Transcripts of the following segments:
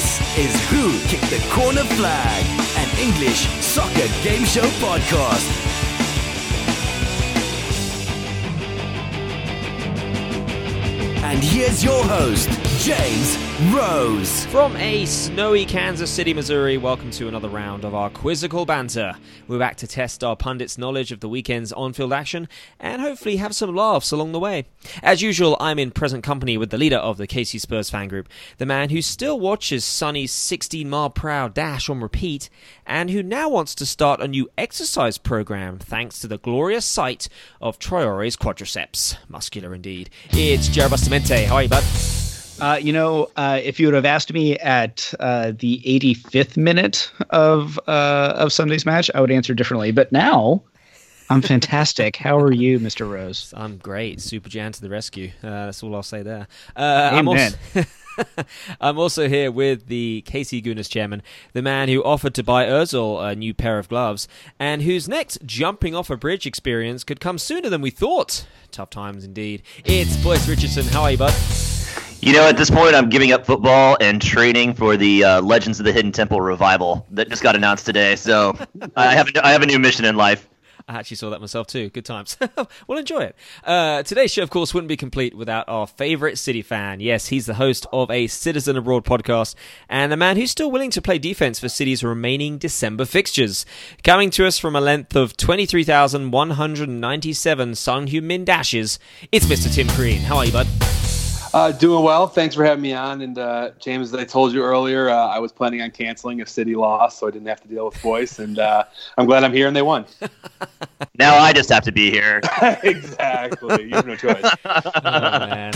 This is Who Kicked the Corner Flag, an English soccer game show podcast. And here's your host, James Rose. From a snowy Kansas City, Missouri, welcome to another round of our quizzical banter. We're back to test our pundits' knowledge of the weekend's on field action and hopefully have some laughs along the way. As usual, I'm in present company with the leader of the KC Spurs fan group, the man who still watches Sonny's 16 mile per hour dash on repeat, and who now wants to start a new exercise program thanks to the glorious sight of Traore's quadriceps. Muscular indeed. It's Jared Bustamente. How are you, bud? Uh, you know, uh, if you would have asked me at uh, the 85th minute of uh, of Sunday's match, I would answer differently. But now, I'm fantastic. How are you, Mr. Rose? I'm great. Super Jan to the rescue. Uh, that's all I'll say there. Uh, Amen. I'm also, I'm also here with the KC Gooners chairman, the man who offered to buy Özil a new pair of gloves, and whose next jumping off a bridge experience could come sooner than we thought. Tough times indeed. It's Boyce Richardson. How are you, bud? You know, at this point, I'm giving up football and training for the uh, Legends of the Hidden Temple revival that just got announced today. So I have a, I have a new mission in life. I actually saw that myself too. Good times. we'll enjoy it. Uh, today's show, of course, wouldn't be complete without our favorite City fan. Yes, he's the host of a Citizen Abroad podcast and a man who's still willing to play defense for City's remaining December fixtures. Coming to us from a length of 23,197 Son Heung-min dashes, it's Mr. Tim Crean. How are you, bud? Uh, doing well. Thanks for having me on. And uh, James, as I told you earlier, uh, I was planning on canceling if City lost, so I didn't have to deal with Boyce. And uh, I'm glad I'm here and they won. Now I just have to be here. exactly. You have no choice. Oh, man.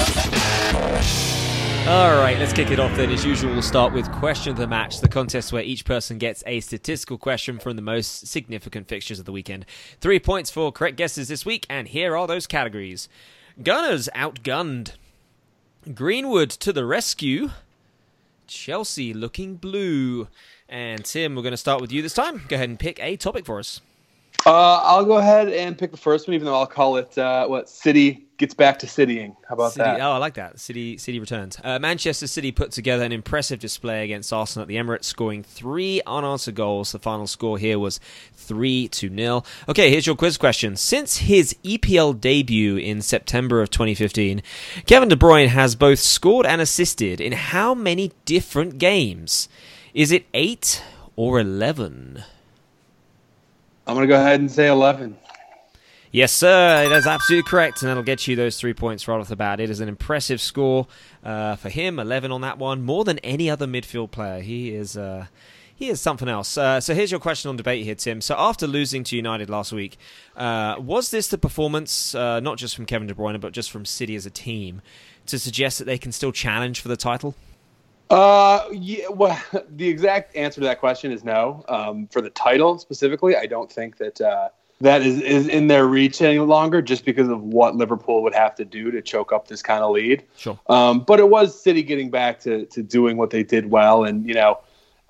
All right, let's kick it off then. As usual, we'll start with question of the match, the contest where each person gets a statistical question from the most significant fixtures of the weekend. Three points for correct guesses this week, and here are those categories Gunners outgunned, Greenwood to the rescue, Chelsea looking blue. And Tim, we're going to start with you this time. Go ahead and pick a topic for us. Uh, I'll go ahead and pick the first one, even though I'll call it uh, what City gets back to citying. How about City, that? Oh, I like that. City City returns. Uh, Manchester City put together an impressive display against Arsenal at the Emirates, scoring three unanswered goals. The final score here was three to nil. Okay, here's your quiz question. Since his EPL debut in September of 2015, Kevin De Bruyne has both scored and assisted in how many different games? Is it eight or eleven? I'm going to go ahead and say 11. Yes, sir. It is absolutely correct, and that'll get you those three points right off the bat. It is an impressive score uh, for him. Eleven on that one, more than any other midfield player. He is. Uh, he is something else. Uh, so here's your question on debate here, Tim. So after losing to United last week, uh, was this the performance, uh, not just from Kevin De Bruyne, but just from City as a team, to suggest that they can still challenge for the title? Uh, yeah, well, the exact answer to that question is no. Um, for the title specifically, I don't think that uh, that is, is in their reach any longer just because of what Liverpool would have to do to choke up this kind of lead. Sure. Um, but it was City getting back to, to doing what they did well. And, you know,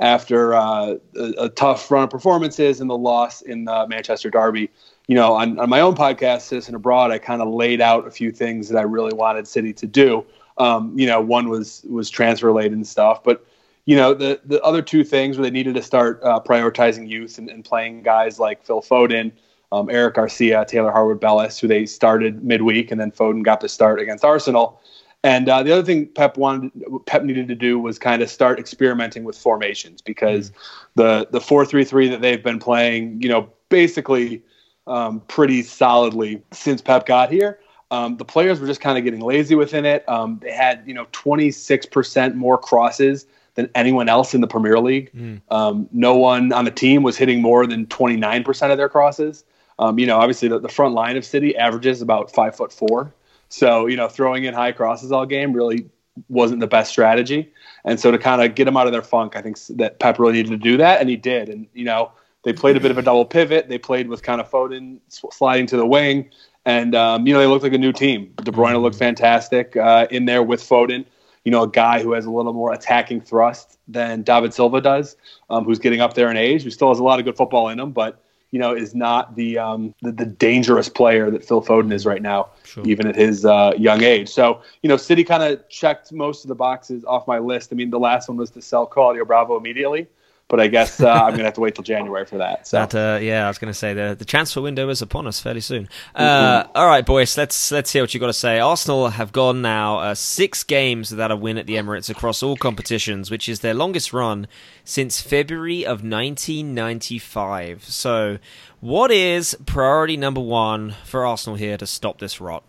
after uh, a, a tough run of performances and the loss in the Manchester Derby, you know, on, on my own podcast, Citizen Abroad, I kind of laid out a few things that I really wanted City to do. Um, you know, one was was transfer related and stuff, but you know, the the other two things where they needed to start uh, prioritizing youth and, and playing guys like Phil Foden, um, Eric Garcia, Taylor Harwood Bellis, who they started midweek, and then Foden got the start against Arsenal. And uh, the other thing Pep wanted, Pep needed to do was kind of start experimenting with formations because the the four three three that they've been playing, you know, basically um, pretty solidly since Pep got here. Um, the players were just kind of getting lazy within it. Um, they had you know 26% more crosses than anyone else in the Premier League. Um, no one on the team was hitting more than 29% of their crosses. Um, you know, obviously the, the front line of City averages about five foot four. So you know, throwing in high crosses all game really wasn't the best strategy. And so to kind of get them out of their funk, I think that Pep really needed to do that, and he did. And you know, they played a bit of a double pivot. They played with kind of Foden sliding to the wing, and um, you know they looked like a new team. De Bruyne looked fantastic uh, in there with Foden. You know, a guy who has a little more attacking thrust than David Silva does, um, who's getting up there in age, who still has a lot of good football in him, but you know, is not the um, the, the dangerous player that Phil Foden is right now, Sure. even at his uh, young age. So, you know, City kind of checked most of the boxes off my list. I mean, the last one was to sell Claudio Bravo immediately, but I guess uh, I'm gonna have to wait till January for that. So. That, uh, yeah, I was going to say the the transfer window is upon us fairly soon. Uh, all right, boys, let's let's hear what you've got to say. Arsenal have gone now uh, six games without a win at the Emirates across all competitions, which is their longest run since February of 1995. So, what is priority number one for Arsenal here to stop this rot?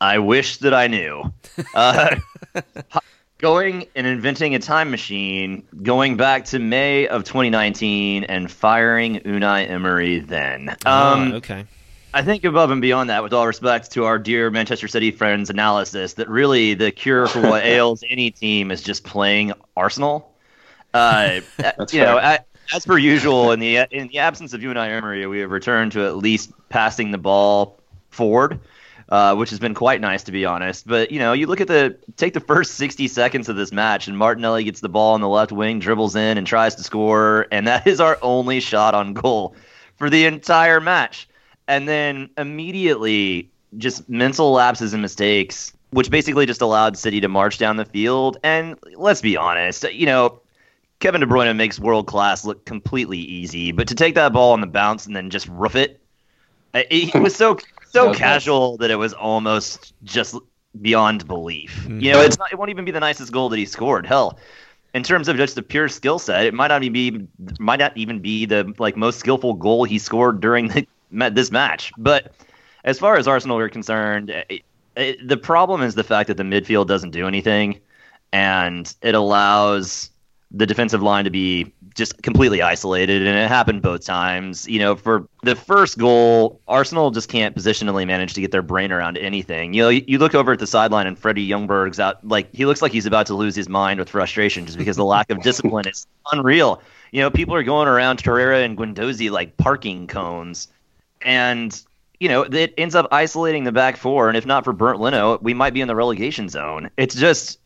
I wish that I knew. Uh, going and inventing a time machine, going back to May of 2019 and firing Unai Emery then. Um, oh, okay. I think above and beyond that, with all respect to our dear Manchester City friends' analysis, that really the cure for what ails any team is just playing Arsenal. Uh, That's you know, a- as per usual, in the in the absence of Unai Emery, we have returned to at least passing the ball forward, uh, which has been quite nice to be honest. But you know, you look at the take the first 60 seconds of this match, and Martinelli gets the ball on the left wing, dribbles in, and tries to score, and that is our only shot on goal for the entire match. And then immediately, just mental lapses and mistakes, which basically just allowed City to march down the field. And let's be honest, you know, Kevin De Bruyne makes world class look completely easy, but to take that ball on the bounce and then just roof it, it, it was so so Okay. casual that it was almost just beyond belief. You mm-hmm. know, it's not, it won't even be the nicest goal that he scored. Hell, in terms of just the pure skill set, it might not even be might not even be the like most skillful goal he scored during the, this match. But as far as Arsenal are concerned, it, it, the problem is the fact that the midfield doesn't do anything, and it allows the defensive line to be just completely isolated, and it happened both times. You know, for the first goal, Arsenal just can't positionally manage to get their brain around anything. You know, you, you look over at the sideline, and Freddie Ljungberg's out like he looks like he's about to lose his mind with frustration just because the lack of discipline is unreal. You know, people are going around Torreira and Guendouzi like parking cones, and you know it ends up isolating the back four. And if not for Bernd Leno, we might be in the relegation zone. It's just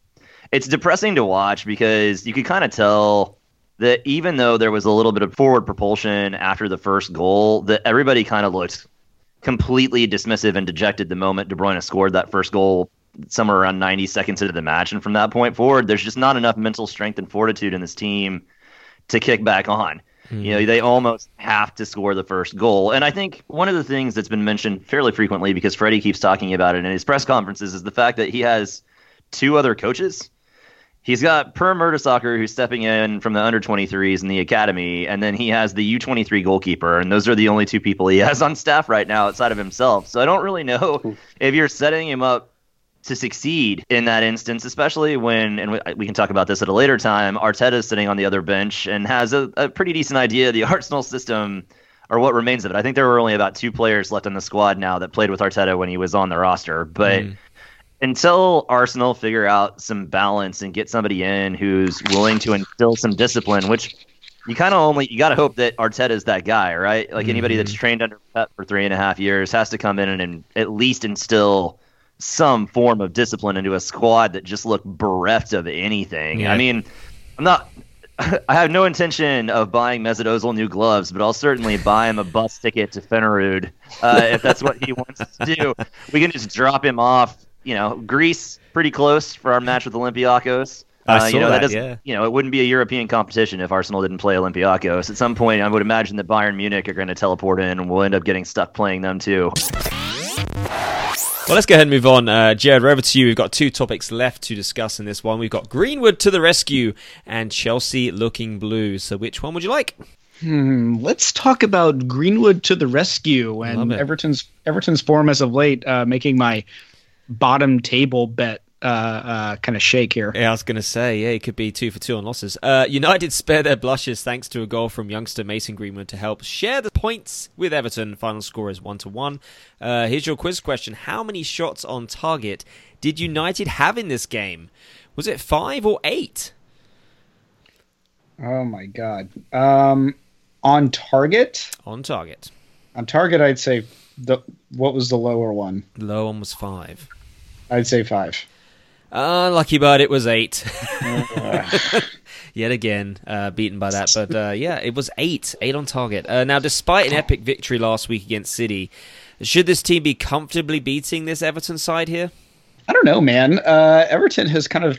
it's depressing to watch because you could kind of tell that even though there was a little bit of forward propulsion after the first goal, that everybody kind of looked completely dismissive and dejected the moment De Bruyne scored that first goal somewhere around 90 seconds into the match. And from that point forward, there's just not enough mental strength and fortitude in this team to kick back on. You know, mm. they almost have to score the first goal. And I think one of the things that's been mentioned fairly frequently because Freddie keeps talking about it in his press conferences is the fact that he has two other coaches. He's got Per Mertesacker, who's stepping in from the under 23s in the academy, and then he has the U23 goalkeeper, and those are the only two people he has on staff right now outside of himself. So I don't really know if you're setting him up to succeed in that instance, especially when, and we- we can talk about this at a later time, Arteta's sitting on the other bench and has a, a pretty decent idea of the Arsenal system or what remains of it. I think there were only about two players left on the squad now that played with Arteta when he was on the roster, but hmm. Until Arsenal figure out some balance and get somebody in who's willing to instill some discipline, which you kind of only you got to hope that Arteta is that guy, right? Like anybody that's trained under Pep for three and a half years has to come in and, and at least instill some form of discipline into a squad that just looked bereft of anything. Yeah. I mean, I'm not. I have no intention of buying Mesut Ozil new gloves, but I'll certainly buy him a bus ticket to Fenerud uh, if that's what he wants to do. We can just drop him off. You know, Greece pretty close for our match with Olympiacos. I Uh, saw you know, that, doesn't- yeah. You know, it wouldn't be a European competition if Arsenal didn't play Olympiacos. At some point, I would imagine that Bayern Munich are going to teleport in, and we'll end up getting stuck playing them too. Well, let's go ahead and move on. Uh, Jared, we're over to you. We've got two topics left to discuss in this one. We've got Greenwood to the rescue and Chelsea looking blue. So, which one would you like? Hmm, let's talk about Greenwood to the rescue and. Everton's Everton's form as of late, uh, making my bottom table bet uh, uh, kind of shake here. Yeah, I was going to say, yeah, it could be two for two on losses. Uh, United spare their blushes thanks to a goal from youngster Mason Greenwood to help share the points with Everton. Final score is one to one. Uh, here's your quiz question: How many shots on target did United have in this game? Was it five or eight? Oh my god! Um, on target, On target. on target, I'd say the what was the lower one? The low one was five. I'd say five. Uh, lucky bird, it was eight. yet again uh, beaten by that. But uh, yeah, it was eight, eight on target. Uh, now, despite an epic victory last week against City, should this team be comfortably beating this Everton side here? I don't know, man. Uh, Everton has kind of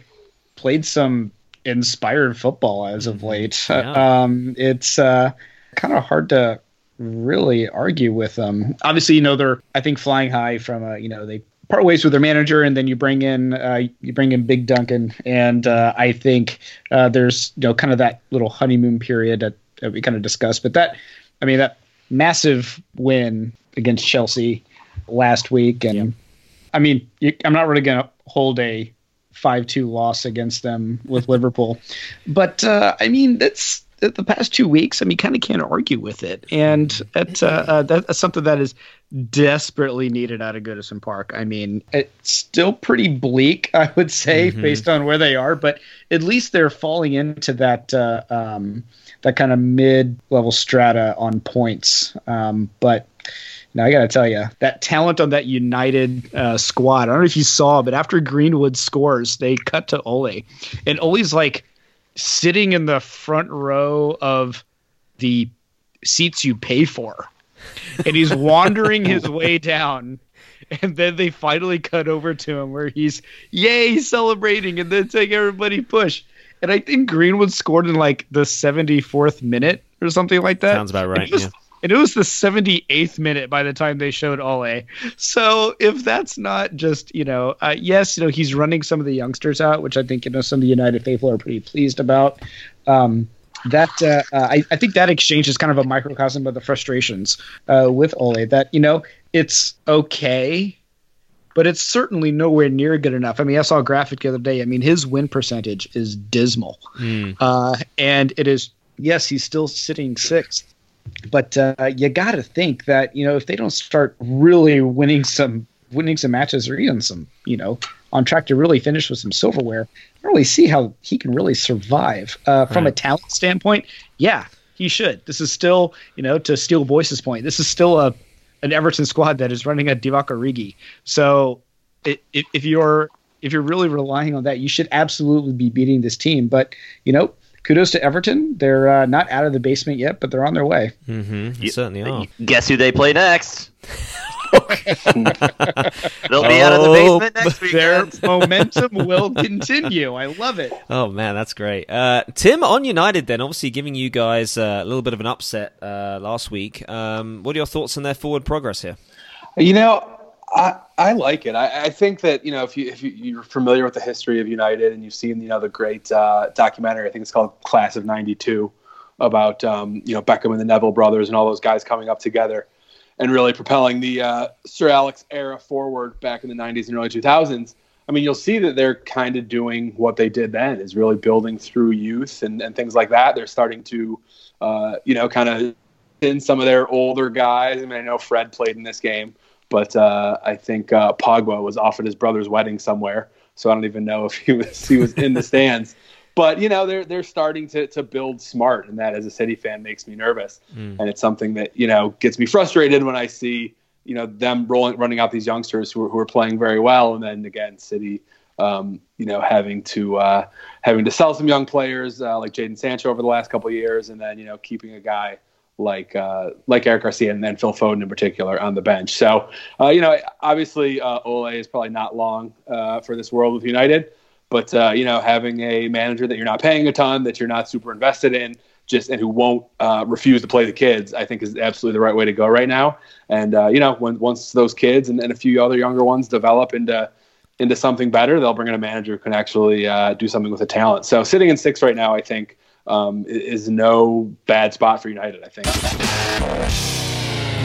played some inspired football as of late. Yeah. Um, it's uh, kind of hard to really argue with them. Obviously, you know they're I think flying high from a, you know they part ways with their manager, and then you bring in uh, you bring in Big Duncan, and uh, I think uh, there's you know kind of that little honeymoon period that, that we kind of discussed. But that I mean that massive win against Chelsea last week, and I mean you, I'm not really going to hold a five two loss against them with Liverpool, but uh, I mean that's the the past two weeks, I mean, kind of can't argue with it, and uh, uh, that's something that is desperately needed out of Goodison Park. I mean, it's still pretty bleak, I would say, based on where they are, but at least they're falling into that uh, um, that kind of mid-level strata on points. Um, but now I got to tell you that talent on that United uh, squad. I don't know if you saw, but after Greenwood scores, they cut to Ole, and Ole's like sitting in the front row of the seats you pay for. And he's wandering his way down. And then they finally cut over to him where he's, yay, celebrating. And then take everybody push. And I think Greenwood scored in like the 74th minute or something like that. Sounds about And right. was- Yeah. And it was the 78th minute by the time they showed Ole. So if that's not just, you know, uh, yes, you know, he's running some of the youngsters out, which I think, you know, some of the United faithful are pretty pleased about. Um, that uh, uh, I, I think that exchange is kind of a microcosm of the frustrations uh, with Ole. That you know it's okay, but it's certainly nowhere near good enough. I mean, I saw a graphic the other day. I mean, his win percentage is dismal, uh, and it is yes, he's still sitting sixth, but uh, you got to think that you know if they don't start really winning some winning some matches or even some you know on track to really finish with some silverware, I don't really see how he can really survive uh, from a talent standpoint. Yeah, he should. This is still you know to steal Boyce's point. This is still a an Everton squad that is running a Divock Origi. So i- if, if you're if you're really relying on that, you should absolutely be beating this team. But you know, kudos to Everton. They're uh, not out of the basement yet, but they're on their way. Mm-hmm. You certainly are. Guess who they play next? They'll be out of the Oh, basement next week. Their momentum will continue. I love it. Oh man, that's great. Uh, Tim on United then, obviously giving you guys uh, a little bit of an upset uh, last week. Um, what are your thoughts on their forward progress here? You know, I I like it. I, I think that you know if you if you, you're familiar with the history of United and you've seen you know the great uh, documentary, I think it's called Class of '92, about um, you know Beckham and the Neville brothers and all those guys coming up together and really propelling the uh, Sir Alex era forward back in the '90s and early 2000s. I mean, you'll see that they're kind of doing what they did then, is really building through youth and, and things like that. They're starting to, uh, you know, kind of in some of their older guys. I mean, I know Fred played in this game, but uh, I think uh, Pogba was off at his brother's wedding somewhere, so I don't even know if he was he was in the stands. But you know, they're they're starting to to build smart, and that as a City fan makes me nervous, and it's something that you know gets me frustrated when I see you know them rolling running out these youngsters who are, who are playing very well, and then again City. Um, you know, having to uh, having to sell some young players uh, like Jadon Sancho over the last couple of years, and then you know keeping a guy like uh, like Eric Garcia and then Phil Foden in particular on the bench. So uh, you know, obviously uh, Ole is probably not long uh, for this world with United, but uh, you know, having a manager that you're not paying a ton, that you're not super invested in, just and who won't uh, refuse to play the kids, I think is absolutely the right way to go right now. And you know, when once those kids and, and a few other younger ones develop into into something better, they'll bring in a manager who can actually do something with the talent. So sitting in six right now, I think, um, is no bad spot for United. I think.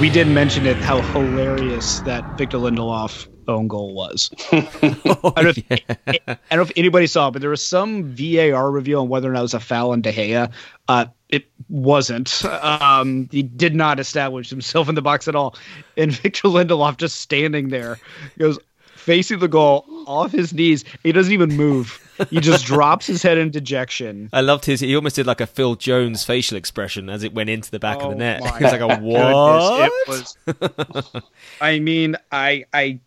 We did mention it how hilarious that Victor Lindelof own goal was. I, don't know if, I don't know if anybody saw, it, but there was some VAR review on whether or not it was a foul on De Gea. Uh, it wasn't. Um, he did not establish himself in the box at all. And Victor Lindelof just standing there goes, facing the goal off his knees. He doesn't even move. He just drops his head in dejection. I loved his. He almost did like a Phil Jones facial expression as it went into the back of the Oh net. my He was like a what? goodness, was. I mean, I I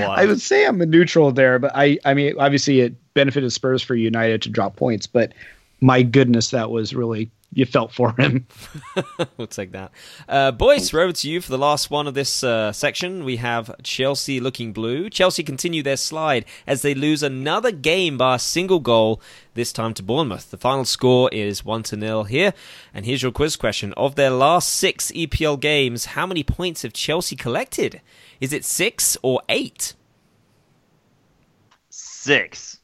I would say I'm a neutral there, but I I mean, obviously it benefited Spurs for United to drop points, but my goodness, that was really you felt for him. we'll take that. Uh, Boyce, we're over to you for the last one of this uh, section. We have Chelsea looking blue. Chelsea continue their slide as they lose another game by a single goal, this time to Bournemouth. The final score is 1 to 0 here. And here's your quiz question. Of their last six EPL games, how many points have Chelsea collected? Is it six or eight? Six.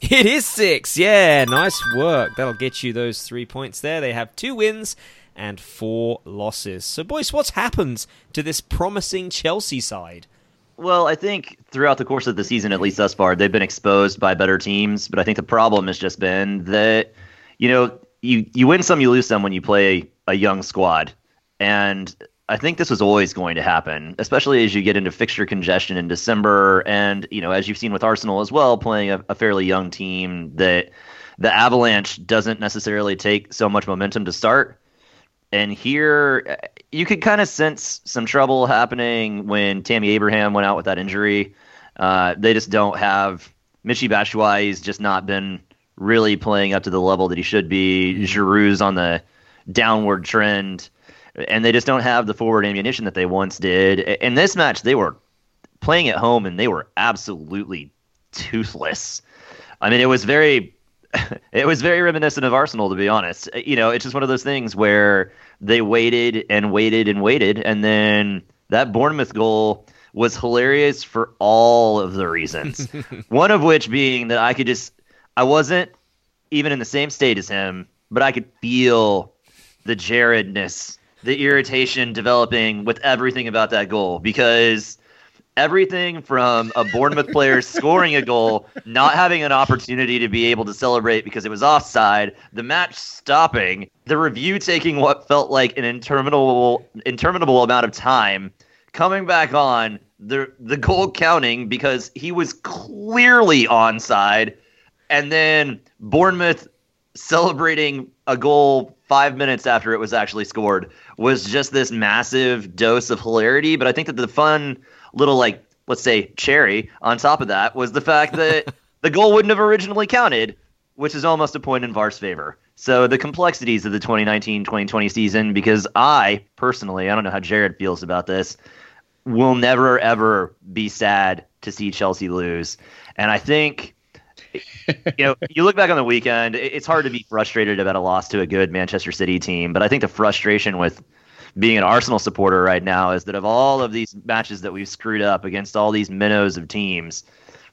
It is six. Yeah, nice work. That'll get you those three points there. They have two wins and four losses. So, boys, what's happened to this promising Chelsea side? Well, I think throughout the course of the season, at least thus far, they've been exposed by better teams. But I think the problem has just been that, you know, you, you win some, you lose some when you play a young squad. And I think this was always going to happen, especially as you get into fixture congestion in December. And, you know, as you've seen with Arsenal as well, playing a, a fairly young team, that the Avalanche doesn't necessarily take so much momentum to start. And here, you could kind of sense some trouble happening when Tammy Abraham went out with that injury. Uh, they just don't have Michy Batshuayi's just not been really playing up to the level that he should be. Giroud's on the downward trend, and they just don't have the forward ammunition that they once did. In this match, they were playing at home, and they were absolutely toothless. I mean, it was very it was very reminiscent of Arsenal, to be honest. Uh, you know, it's just one of those things where they waited and waited and waited, and then that Bournemouth goal was hilarious for all of the reasons. one of which being that I could just, I wasn't even in the same state as him, but I could feel the Jaredness, the irritation developing with everything about that goal because everything from a Bournemouth player scoring a goal, not having an opportunity to be able to celebrate because it was offside, the match stopping, the review taking what felt like an interminable interminable amount of time, coming back on, the the goal counting because he was clearly onside, and then Bournemouth celebrating a goal five minutes after it was actually scored was just this massive dose of hilarity. But I think that the fun little like let's say cherry on top of that was the fact that the goal wouldn't have originally counted, which is almost a point in VAR's favor. So the complexities of the 2019-2020 season, because I personally, I don't know how Jared feels about this, will never ever be sad to see Chelsea lose. And I think you know, you look back on the weekend, it's hard to be frustrated about a loss to a good Manchester City team, but I think the frustration with being an Arsenal supporter right now is that of all of these matches that we've screwed up against all these minnows of teams,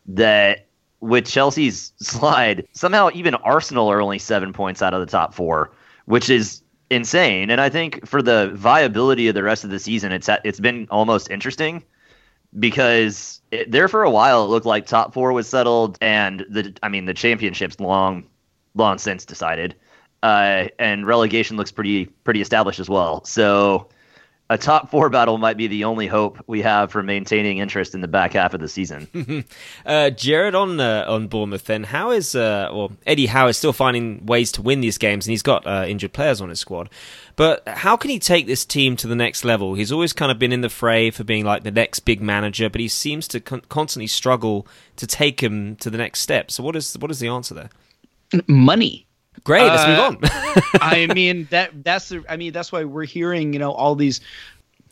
that with Chelsea's slide, somehow even Arsenal are only seven points out of the top four, which is insane. And I think for the viability of the rest of the season, it's it's been almost interesting because it, there for a while it looked like top four was settled, and the I mean the championship's long, long since decided uh, and relegation looks pretty pretty established as well. So a top four battle might be the only hope we have for maintaining interest in the back half of the season. uh, Jared on uh, on Bournemouth. Then how is uh, well Eddie Howe is still finding ways to win these games, and he's got uh, injured players on his squad. But how can he take this team to the next level? He's always kind of been in the fray for being like the next big manager, but he seems to con- constantly struggle to take him to the next step. So what is what is the answer there? Money. Great, let's Uh, move on. I mean that that's the, I mean that's why we're hearing you know all these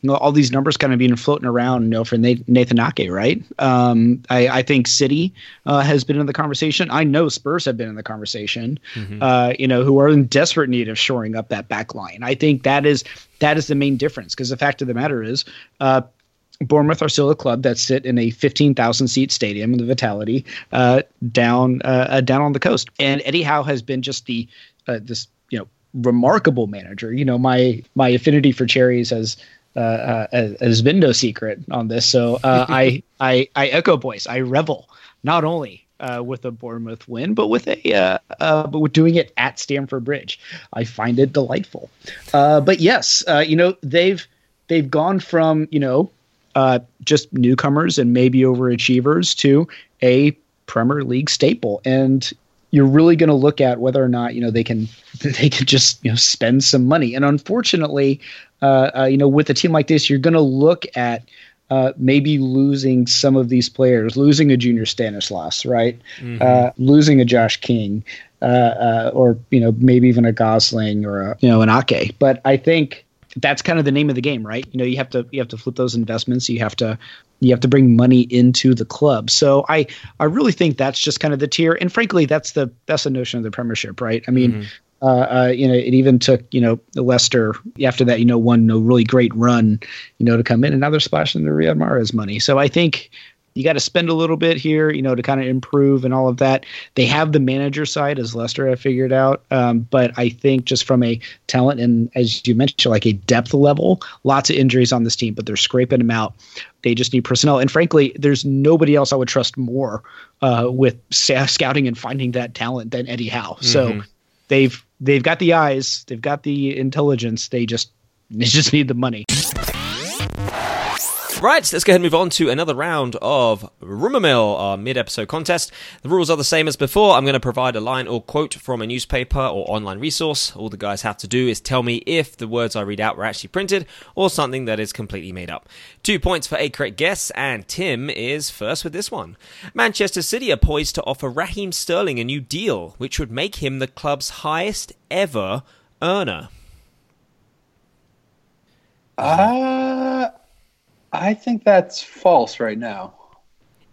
you know, all these numbers kind of being floating around you know for Nathan Ake right? Um, I, I think City uh, has been in the conversation. I know Spurs have been in the conversation uh, you know who are in desperate need of shoring up that back line. I think that is that is the main difference because the fact of the matter is uh, Bournemouth are still a club that sit in a 15,000 seat stadium in the Vitality uh, down uh, uh, down on the coast. And Eddie Howe has been just the uh, this you know remarkable manager. You know my my affinity for cherries has uh, uh, has been no secret on this. So uh, I I I echo Boyce. I revel not only. Uh, with a Bournemouth win, but with a uh, uh, but with doing it at Stamford Bridge, I find it delightful. Uh, but yes, uh, you know they've they've gone from you know uh, just newcomers and maybe overachievers to a Premier League staple. And you're really going to look at whether or not you know they can they can just you know spend some money. And unfortunately, uh, uh, you know, with a team like this, you're going to look at uh, maybe losing some of these players, losing a Junior Stanislas, right? Mm-hmm. Uh, losing a Josh King, uh, uh, or you know maybe even a Gosling or a, you know an Ake. But I think that's kind of the name of the game, right? You know, you have to you have to flip those investments. You have to you have to bring money into the club. So I I really think that's just kind of the tier, and frankly, that's the that's the notion of the Premiership, right? I mean. Mm-hmm. Uh, uh, you know, it even took you know Leicester after that, you know, one a really great run, you know, to come in, and now they're splashing the Riyad Mahrez money. So I think you got to spend a little bit here, you know, to kind of improve and all of that. They have the manager side as Leicester have figured out, um, but I think just from a talent and as you mentioned, like a depth level, lots of injuries on this team, but they're scraping them out. They just need personnel, and frankly, there's nobody else I would trust more uh, with scouting and finding that talent than Eddie Howe. Mm-hmm. So they've they've got the eyes, they've got the intelligence. They just they just need the money. Right, let's go ahead and move on to another round of Rumour Mill, our mid episode contest. The rules are the same as before. I'm going to provide a line or quote from a newspaper or online resource. All the guys have to do is tell me if the words I read out were actually printed or something that is completely made up. Two points for a correct guess, and Tim is first with this one. Manchester City are poised to offer Raheem Sterling a new deal, which would make him the club's highest ever earner. Uh, I think that's false right now.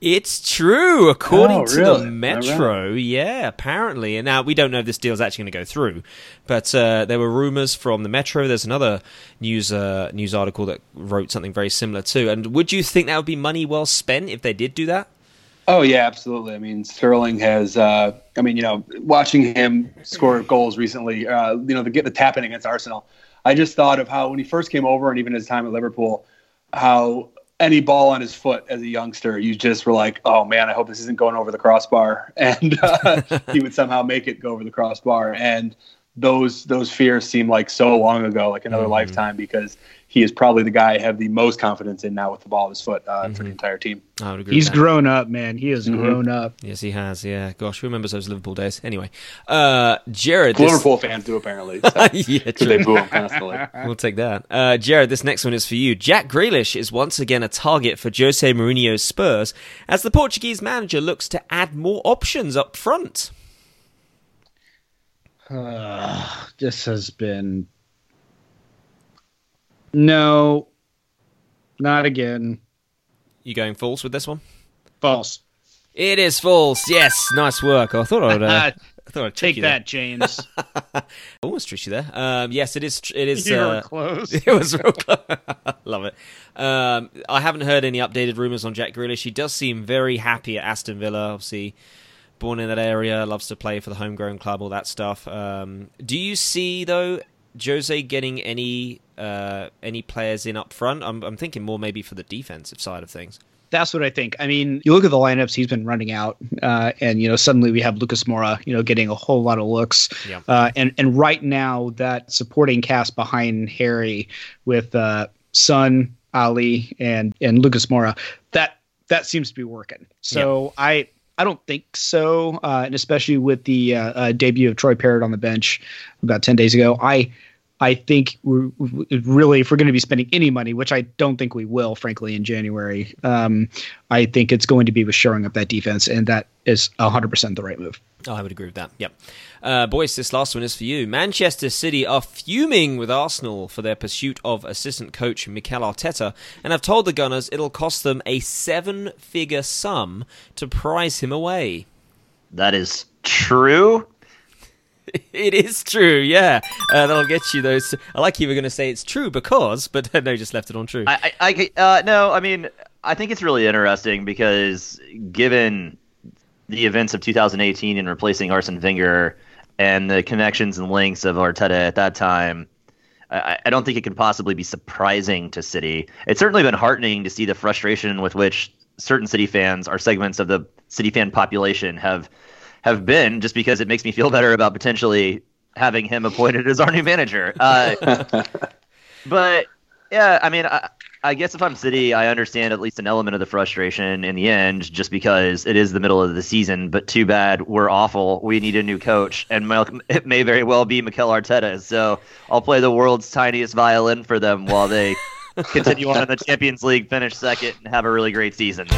It's true, according oh, to really? the Metro. Right. Yeah, apparently. And now we don't know if this deal is actually going to go through, but uh, there were rumors from the Metro. There's another news uh, news article that wrote something very similar too. And would you think that would be money well spent if they did do that? Oh yeah, absolutely. I mean, Sterling has. Uh, I mean, you know, watching him score goals recently. Uh, you know, the get the tapping against Arsenal. I just thought of how when he first came over, and even his time at Liverpool how any ball on his foot as a youngster, you just were like, "Oh man, I hope this isn't going over the crossbar," and uh, he would somehow make it go over the crossbar. And those those fears seem like so long ago, like another mm-hmm. lifetime, because he is probably the guy I have the most confidence in now with the ball at his foot uh, mm-hmm. for the mm-hmm. entire team. He's grown up, man. He has mm-hmm. grown up. Yes, he has. Yeah, gosh, who remembers those Liverpool days? Anyway, uh, Jared, this... Liverpool fans do apparently. So. yeah, true. they boo him constantly. we'll take that. Uh, Jared, this next one is for you. Jack Grealish is once again a target for Jose Mourinho's Spurs as the Portuguese manager looks to add more options up front. Uh, this has been no, not again. You going false with this one? False. It is false. Yes, nice work. I thought I'd. Uh, I thought I'd take that, James. Almost tricked you there. Um, yes, it is. It is. You uh, were close. It was real close. Love it. Um, I haven't heard any updated rumors on Jack Grealish. He does seem very happy at Aston Villa. Obviously, born in that area, loves to play for the homegrown club, all that stuff. Um, do you see though Jose getting any uh, any players in up front? I'm, I'm thinking more maybe for the defensive side of things. That's what I think. I mean, you look at the lineups he's been running out, uh, and you know suddenly we have Lucas Moura, you know, getting a whole lot of looks. Yeah. Uh, and and right now that supporting cast behind Harry with uh, Son, Alli, and and Lucas Moura, that that seems to be working. So yeah. I I don't think so, uh, and especially with the uh, uh, debut of Troy Parrott on the bench about ten days ago, I I think we're, really, if we're going to be spending any money, which I don't think we will, frankly, in January, um, I think it's going to be with shoring up that defense, and that is 100% the right move. Oh, I would agree with that. Yep. Uh, boys, this last one is for you. Manchester City are fuming with Arsenal for their pursuit of assistant coach Mikel Arteta and have told the Gunners it'll cost them a seven figure sum to prize him away. That is true. it is true, yeah. Uh, that'll get you those. I like you were going to say it's true because, but no, just left it on true. I, I, uh, no, I mean, I think it's really interesting because given the events of 2018 and replacing Arsene Wenger and the connections and links of Arteta at that time, I, I don't think it can possibly be surprising to City. It's certainly been heartening to see the frustration with which certain City fans or segments of the City fan population have have been, just because it makes me feel better about potentially having him appointed as our new manager. Uh, but yeah, I mean, I, I guess if I'm City, I understand at least an element of the frustration in the end, just because it is the middle of the season. But too bad, we're awful. We need a new coach, and it may very well be Mikel Arteta. So I'll play the world's tiniest violin for them while they continue on in the Champions League, finish second, and have a really great season.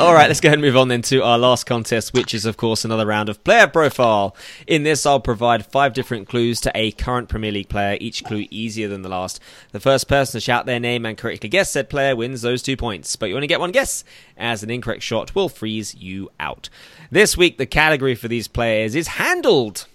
All right, let's go ahead and move on then to our last contest, which is, of course, another round of player profile. In this, I'll provide five different clues to a current Premier League player, each clue easier than the last. The first person to shout their name and correctly guess said player wins those two points, but you only get one guess, as an incorrect shot will freeze you out. This week, the category for these players is handled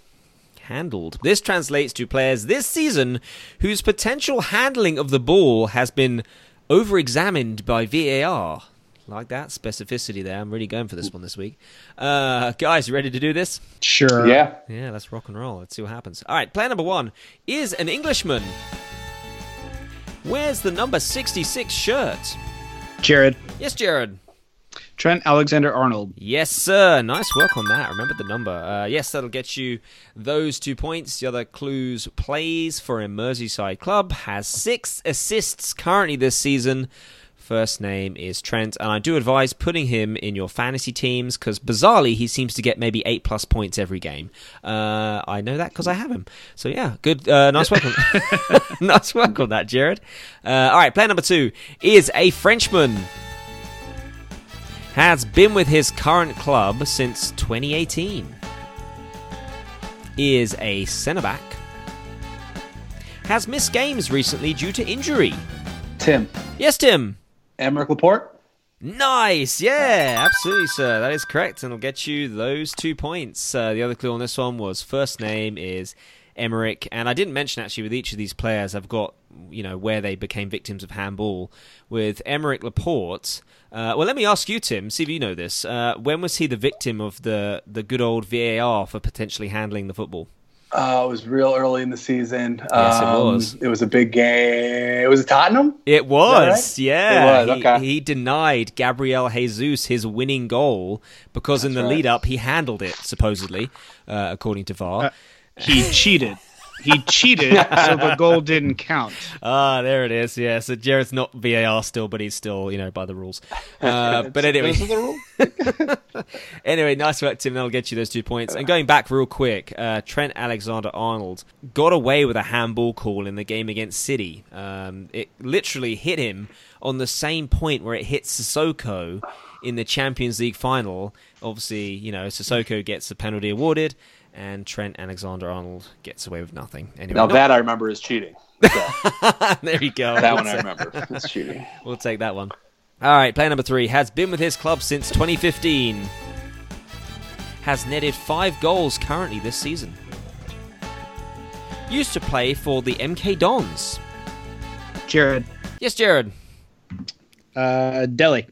handled. This translates to players this season whose potential handling of the ball has been over examined by VAR. Like that specificity there. I'm really going for this one this week. Uh, guys, you ready to do this? Sure. Yeah. Yeah, let's rock and roll. Let's see what happens. All right, player number one is an Englishman. Where's the number 66 shirt. Jared. Yes, Jared. Trent Alexander Arnold. Yes, sir. Nice work on that. Remember the number. Uh, yes, that'll get you those two points. The other clues plays for a Merseyside club, has six assists currently this season. First name is Trent, and I do advise putting him in your fantasy teams because bizarrely he seems to get maybe eight plus points every game. Uh, I know that because I have him. So yeah, good, uh, nice work on, nice work on that, Jared. Uh, all right, player number two is a Frenchman. Has been with his current club since 2018. Is a centre back. Has missed games recently due to injury. Tim. Yes, Tim. Aymeric Laporte. Nice, yeah, absolutely, sir. That is correct, and will get you those two points. Uh, the other clue on this one was first name is Aymeric, and I didn't mention actually with each of these players, I've got you know where they became victims of handball. With Aymeric Laporte, uh, well, let me ask you, Tim, see if you know this. Uh, when was he the victim of the the good old VAR for potentially handling the football? Uh, it was real early in the season. Yes, it was. It was a big game. It was Tottenham. It was, right? yeah. It was, He- okay. He, denied Gabriel Jesus his winning goal because in the right. lead up he handled it supposedly, uh, according to VAR. Uh, He cheated. He cheated, so the goal didn't count. Ah, there it is. Yeah, so Jared's not VAR still, but he's still you know by the rules. Uh, but anyway, Those the rules. anyway, nice work, Tim. That'll get you those two points. And going back real quick, uh, Trent Alexander Arnold got away with a handball call in the game against City. Um, it literally hit him on the same point where it hit Sissoko in the Champions League final. Obviously, you know, Sissoko gets the penalty awarded, and Trent Alexander Arnold gets away with nothing. Anyway, Now not- that I remember is cheating. So, there you go. that one I remember. It's cheating. We'll take that one. All right, player number three has been with his club since 2015. Has netted five goals currently this season. Used to play for the MK Dons. Jared. Yes, Jared. Uh, Dele.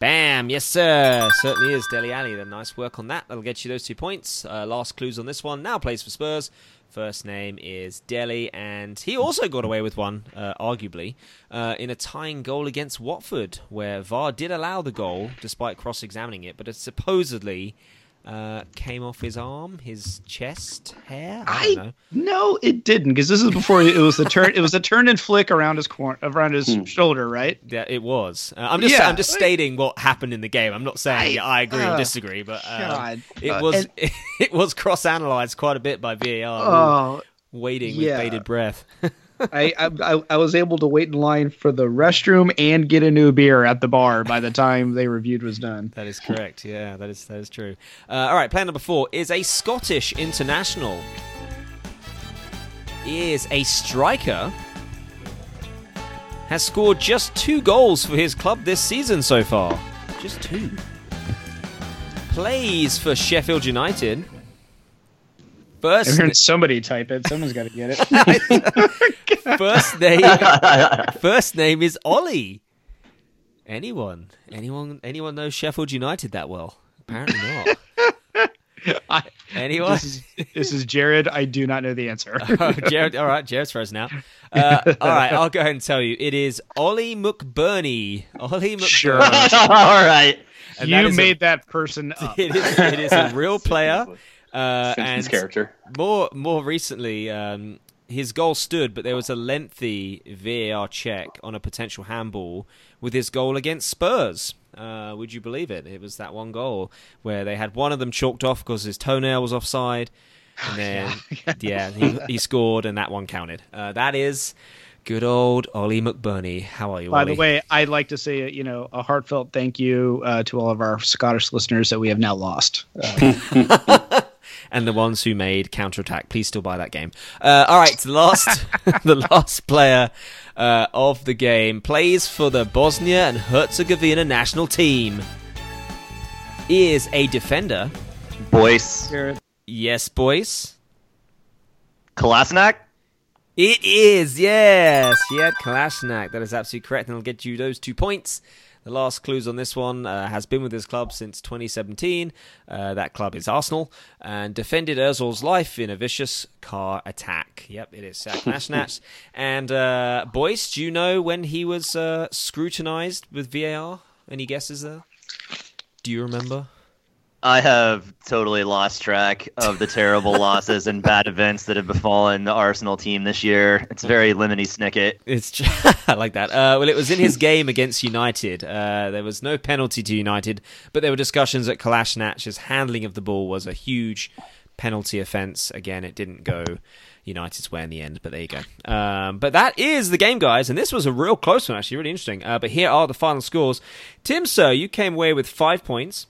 Bam, yes, sir. Certainly is. Dele Alli. Then nice work on that. That'll get you those two points. Uh, last clues on this one. Now plays for Spurs. First name is Dele, and he also got away with one, uh, arguably, uh, in a tying goal against Watford, where VAR did allow the goal despite cross-examining it, but it supposedly uh, came off his arm, his chest hair. I don't know. no, it didn't, because this is before it was the turn. It was a turn and flick around his cor- around his Hmm. shoulder, right? Yeah, it was. Uh, I'm just Yeah, I'm just like- stating what happened in the game. I'm not saying I- yeah, I agree or uh, disagree, but um, God. it Uh, was and- it was cross analyzed quite a bit by VAR. Oh, waiting yeah. with bated breath. I, I I- was able to wait in line for the restroom and get a new beer at the bar by the time they reviewed was done. that is correct. Yeah, that is that is true. Uh, all right, player number four is a Scottish international. Is a striker. Has scored just two goals for his club this season so far. Just two. Plays for Sheffield United. I First, heard somebody type it. Someone's got to get it. first name first name is Ollie. Anyone? Anyone anyone knows Sheffield United that well? Apparently not. I, Anyone? this, is, this is Jared. I do not know the answer. oh, Jared, all right, Jared's frozen now. Uh, all right, I'll go ahead and tell you. It is Oli McBurnie. Oli McBurnie. Sure. All right. And that you is a- made that person up. It is, it is a real player. Uh, Simpsons and character. more more recently, um, his goal stood, but there was a lengthy VAR check on a potential handball with his goal against Spurs. Uh, would you believe it? It was that one goal where they had one of them chalked off because his toenail was offside, and then yeah, he, he scored, and that one counted. Uh, that is good old Oli McBurnie. How are you? By Ollie? the way, I'd like to say, you know, a heartfelt thank you uh, to all of our Scottish listeners that we have now lost. And the ones who made counterattack. Please still buy that game. Uh, all right, the last, the last player uh, of the game plays for the Bosnia and Herzegovina national team. Is a defender. Boyce, Yes, Boyce. Kolasinac. It is, yes. Yet Kolasinac. That is absolutely correct, and I'll get you those two points. The last clues on this one uh, has been with his club since 2017. Uh, that club is Arsenal and defended Ozil's life in a vicious car attack. Yep, it is uh, Kolasinac. and uh, Boyce, do you know when he was uh, scrutinized with VAR? Any guesses there? Do you remember? I have totally lost track of the terrible losses and bad events that have befallen the Arsenal team this year. It's very lemony snicket. It's ju- I like that. Uh, well, it was in his game against United. Uh, there was no penalty to United, but there were discussions that Kolasinac's handling of the ball was a huge penalty offence. Again, it didn't go United's way in the end, but there you go. Um, but that is the game, guys, and this was a real close one, actually, really interesting. Uh, but here are the final scores. Tim, sir, you came away with five points.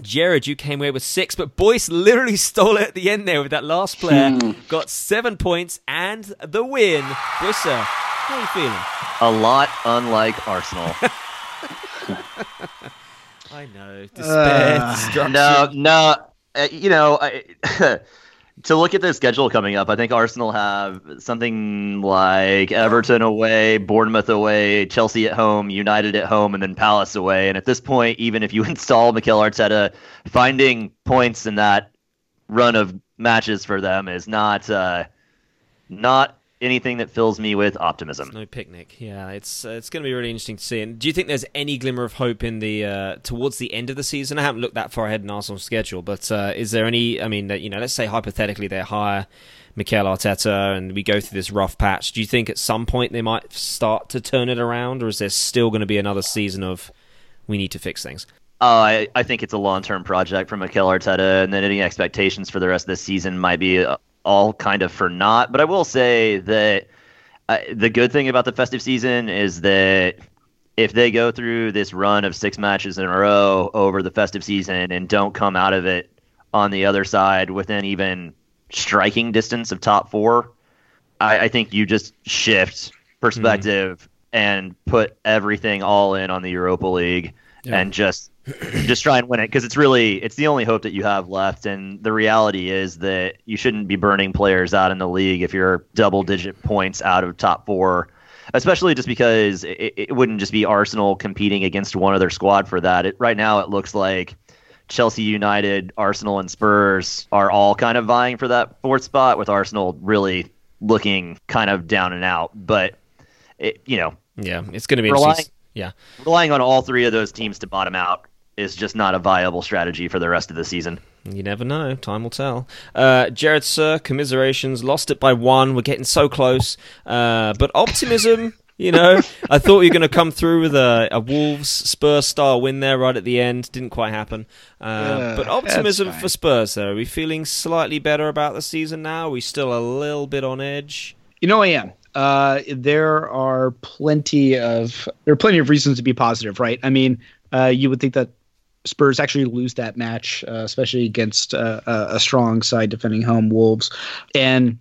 Jared, you came away with six, but Boyce literally stole it at the end there with that last player. Got seven points and the win. Boyce, sir, how are you feeling? A lot unlike Arsenal. I know. Despair, Uh, no, no. Uh, you know, I, to look at the schedule coming up, I think Arsenal have something like Everton away, Bournemouth away, Chelsea at home, United at home, and then Palace away. And at this point, even if you install Mikel Arteta, finding points in that run of matches for them is not uh, not anything that fills me with optimism. No picnic. Yeah, it's uh, it's going to be really interesting to see. And do you think there's any glimmer of hope in the uh, towards the end of the season? I haven't looked that far ahead in Arsenal's schedule, but uh, is there any? I mean, you know, let's say hypothetically they hire Mikel Arteta and we go through this rough patch. Do you think at some point they might start to turn it around, or is there still going to be another season of we need to fix things? Uh, I, I think it's a long term project for Mikel Arteta, and then any expectations for the rest of the season might be uh, all kind of for naught. But I will say that uh, the good thing about the festive season is that if they go through this run of six matches in a row over the festive season and don't come out of it on the other side within even striking distance of top four, I, I think you just shift perspective and put everything all in on the Europa League Yeah. and just just try and win it because it's really it's the only hope that you have left. And the reality is that you shouldn't be burning players out in the league if you're double digit points out of top four especially just because it, it wouldn't just be arsenal competing against one other squad for that. It, right now it looks like chelsea united arsenal and spurs are all kind of vying for that fourth spot with arsenal really looking kind of down and out. But it, you know Yeah, it's going to be Relying- Yeah. relying on all three of those teams to bottom out is just not a viable strategy for the rest of the season. You never know. Time will tell. Uh, Jared, sir, commiserations. Lost it by one. We're getting so close. Uh, but optimism, you know, I thought you were going to come through with a, a Wolves Spurs style win there right at the end. Didn't quite happen. Uh, Uh, but optimism for Spurs, though. Are we feeling slightly better about the season now? Are we still a little bit on edge? You know, I am. Uh, there are plenty of there are plenty of reasons to be positive, right? I mean, uh, you would think that Spurs actually lose that match, uh, especially against uh, a strong side defending home Wolves, and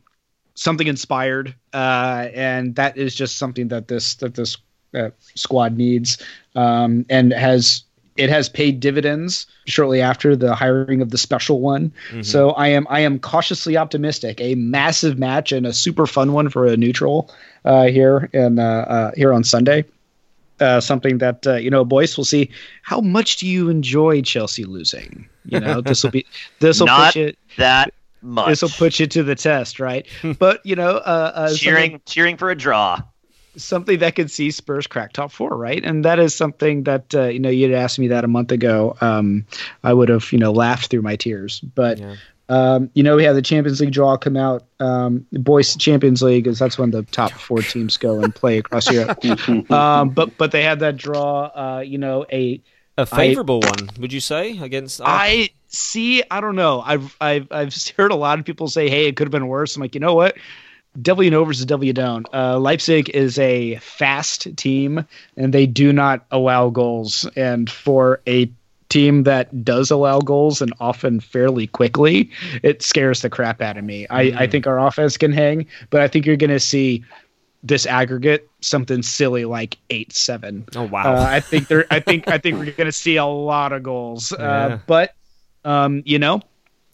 something inspired, uh, and that is just something that this that this uh, squad needs, um, and has it has paid dividends shortly after the hiring of the special one. So I am I am cautiously optimistic. A massive match and a super fun one for a neutral uh, here uh, uh, here on Sunday. Uh, something that uh, you know, boys, we'll see. How much do you enjoy Chelsea losing? You know, this will be this will put you That much. this will put you to the test, right? but you know, uh, uh, cheering, cheering for a draw. something that could see Spurs crack top four, right? And that is something that uh, you know you'd asked me that a month ago. Um, I would have you know laughed through my tears, but Yeah. Um, you know, we have the Champions League draw come out. Um, boys Champions League is that's when the top four teams go and play across Europe. um, but but they had that draw. Uh, you know, a a favorable I, one, would you say, against? Our- I see. I don't know. I've I've I've heard a lot of people say, "Hey, it could have been worse." I'm like, you know what? W know versus W don't. Uh, Leipzig is a fast team, and they do not allow goals. And for a team that does allow goals and often fairly quickly, it scares the crap out of me. I, mm. I think our offense can hang, but I think you're going to see this aggregate something silly like eight seven. Oh wow! Uh, I think there. I think I think we're going to see a lot of goals. Uh, yeah. Uh, but um, you know,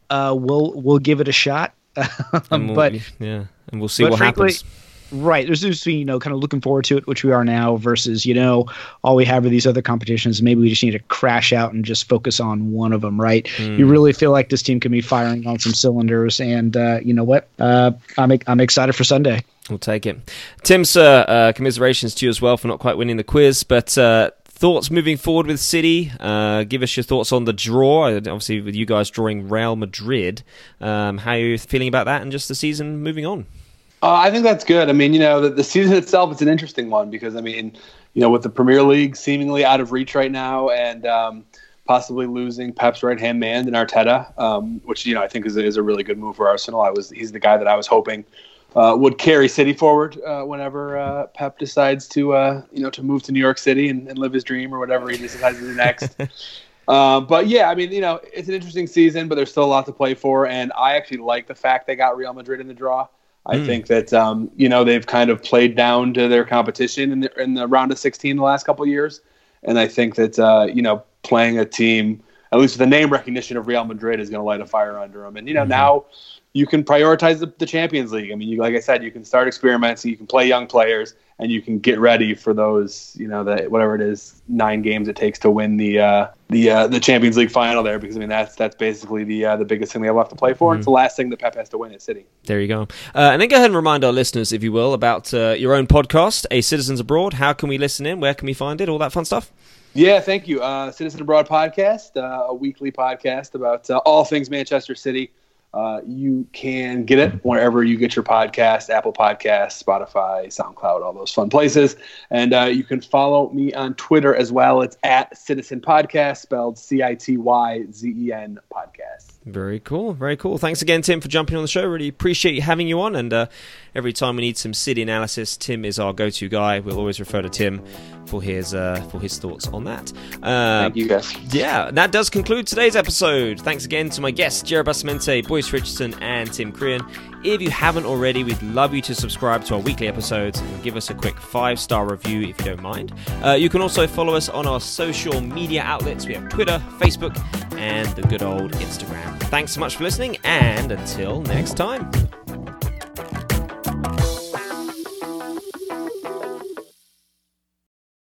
uh, we'll we'll give it a shot. we'll, but yeah, and we'll see what frankly, happens. Right. There's just you know kind of looking forward to it, which we are now, versus you know all we have are these other competitions. Maybe we just need to crash out and just focus on one of them. Right. Mm. You really feel like this team can be firing on some cylinders, and uh, you know what? Uh, I'm I'm excited for Sunday. We'll take it. Tim, sir, uh, commiserations to you as well for not quite winning the quiz, but uh, thoughts moving forward with City? Uh, give us your thoughts on the draw. Obviously, with you guys drawing Real Madrid, um, how are you feeling about that and just the season moving on? Uh, I think that's good. I mean, you know, the, the season itself is an interesting one because I mean, you know, with the Premier League seemingly out of reach right now and um, possibly losing Pep's right hand man in Arteta, um, which you know I think is a, is a really good move for Arsenal. I was he's the guy that I was hoping uh, would carry City forward uh, whenever uh, Pep decides to uh, you know to move to New York City and, and, live his dream or whatever he decides to do next. Uh, but yeah, I mean, you know, it's an interesting season, but there's still a lot to play for, and I actually like the fact they got Real Madrid in the draw. I mm. think that um, you know they've kind of played down to their competition in the, in the round of 16 the last couple of years, and I think that uh, you know playing a team at least with the name recognition of Real Madrid is going to light a fire under them, and you know mm-hmm. now you can prioritize the, the Champions League. I mean, you, like I said, you can start experimenting, you can play young players, and you can get ready for those, you know, that whatever it is, nine games it takes to win the uh, the uh, the Champions League final there. Because I mean, that's that's basically the uh, the biggest thing they have left to play for. Mm-hmm. It's the last thing that Pep has to win at City. There you go. Uh, and then go ahead and remind our listeners, if you will, about uh, your own podcast, A Citizens Abroad. How can we listen in? Where can we find it? All that fun stuff. Yeah, thank you. Uh, Citizen Abroad podcast, a weekly podcast about all things Manchester City. Uh, you can get it wherever you get your podcast Apple Podcasts, Spotify, SoundCloud, all those fun places. And uh, you can follow me on Twitter as well. It's at Cityzen Podcast, spelled C I T Y Z E N Podcast. Very cool. Very cool. Thanks again, Tim, for jumping on the show. Really appreciate you having you on. And uh, every time we need some city analysis, Tim is our go-to guy. We'll always refer to Tim for his uh, for his thoughts on that. Uh, Thank you, guys. Yeah, that does conclude today's episode. Thanks again to my guests, Jared Bustamante, Boyce Richardson, and Tim Crean. If you haven't already, we'd love you to subscribe to our weekly episodes and give us a quick five star review if you don't mind. Uh, you can also follow us on our social media outlets. We have Twitter, Facebook, and the good old Instagram. Thanks so much for listening, and until next time.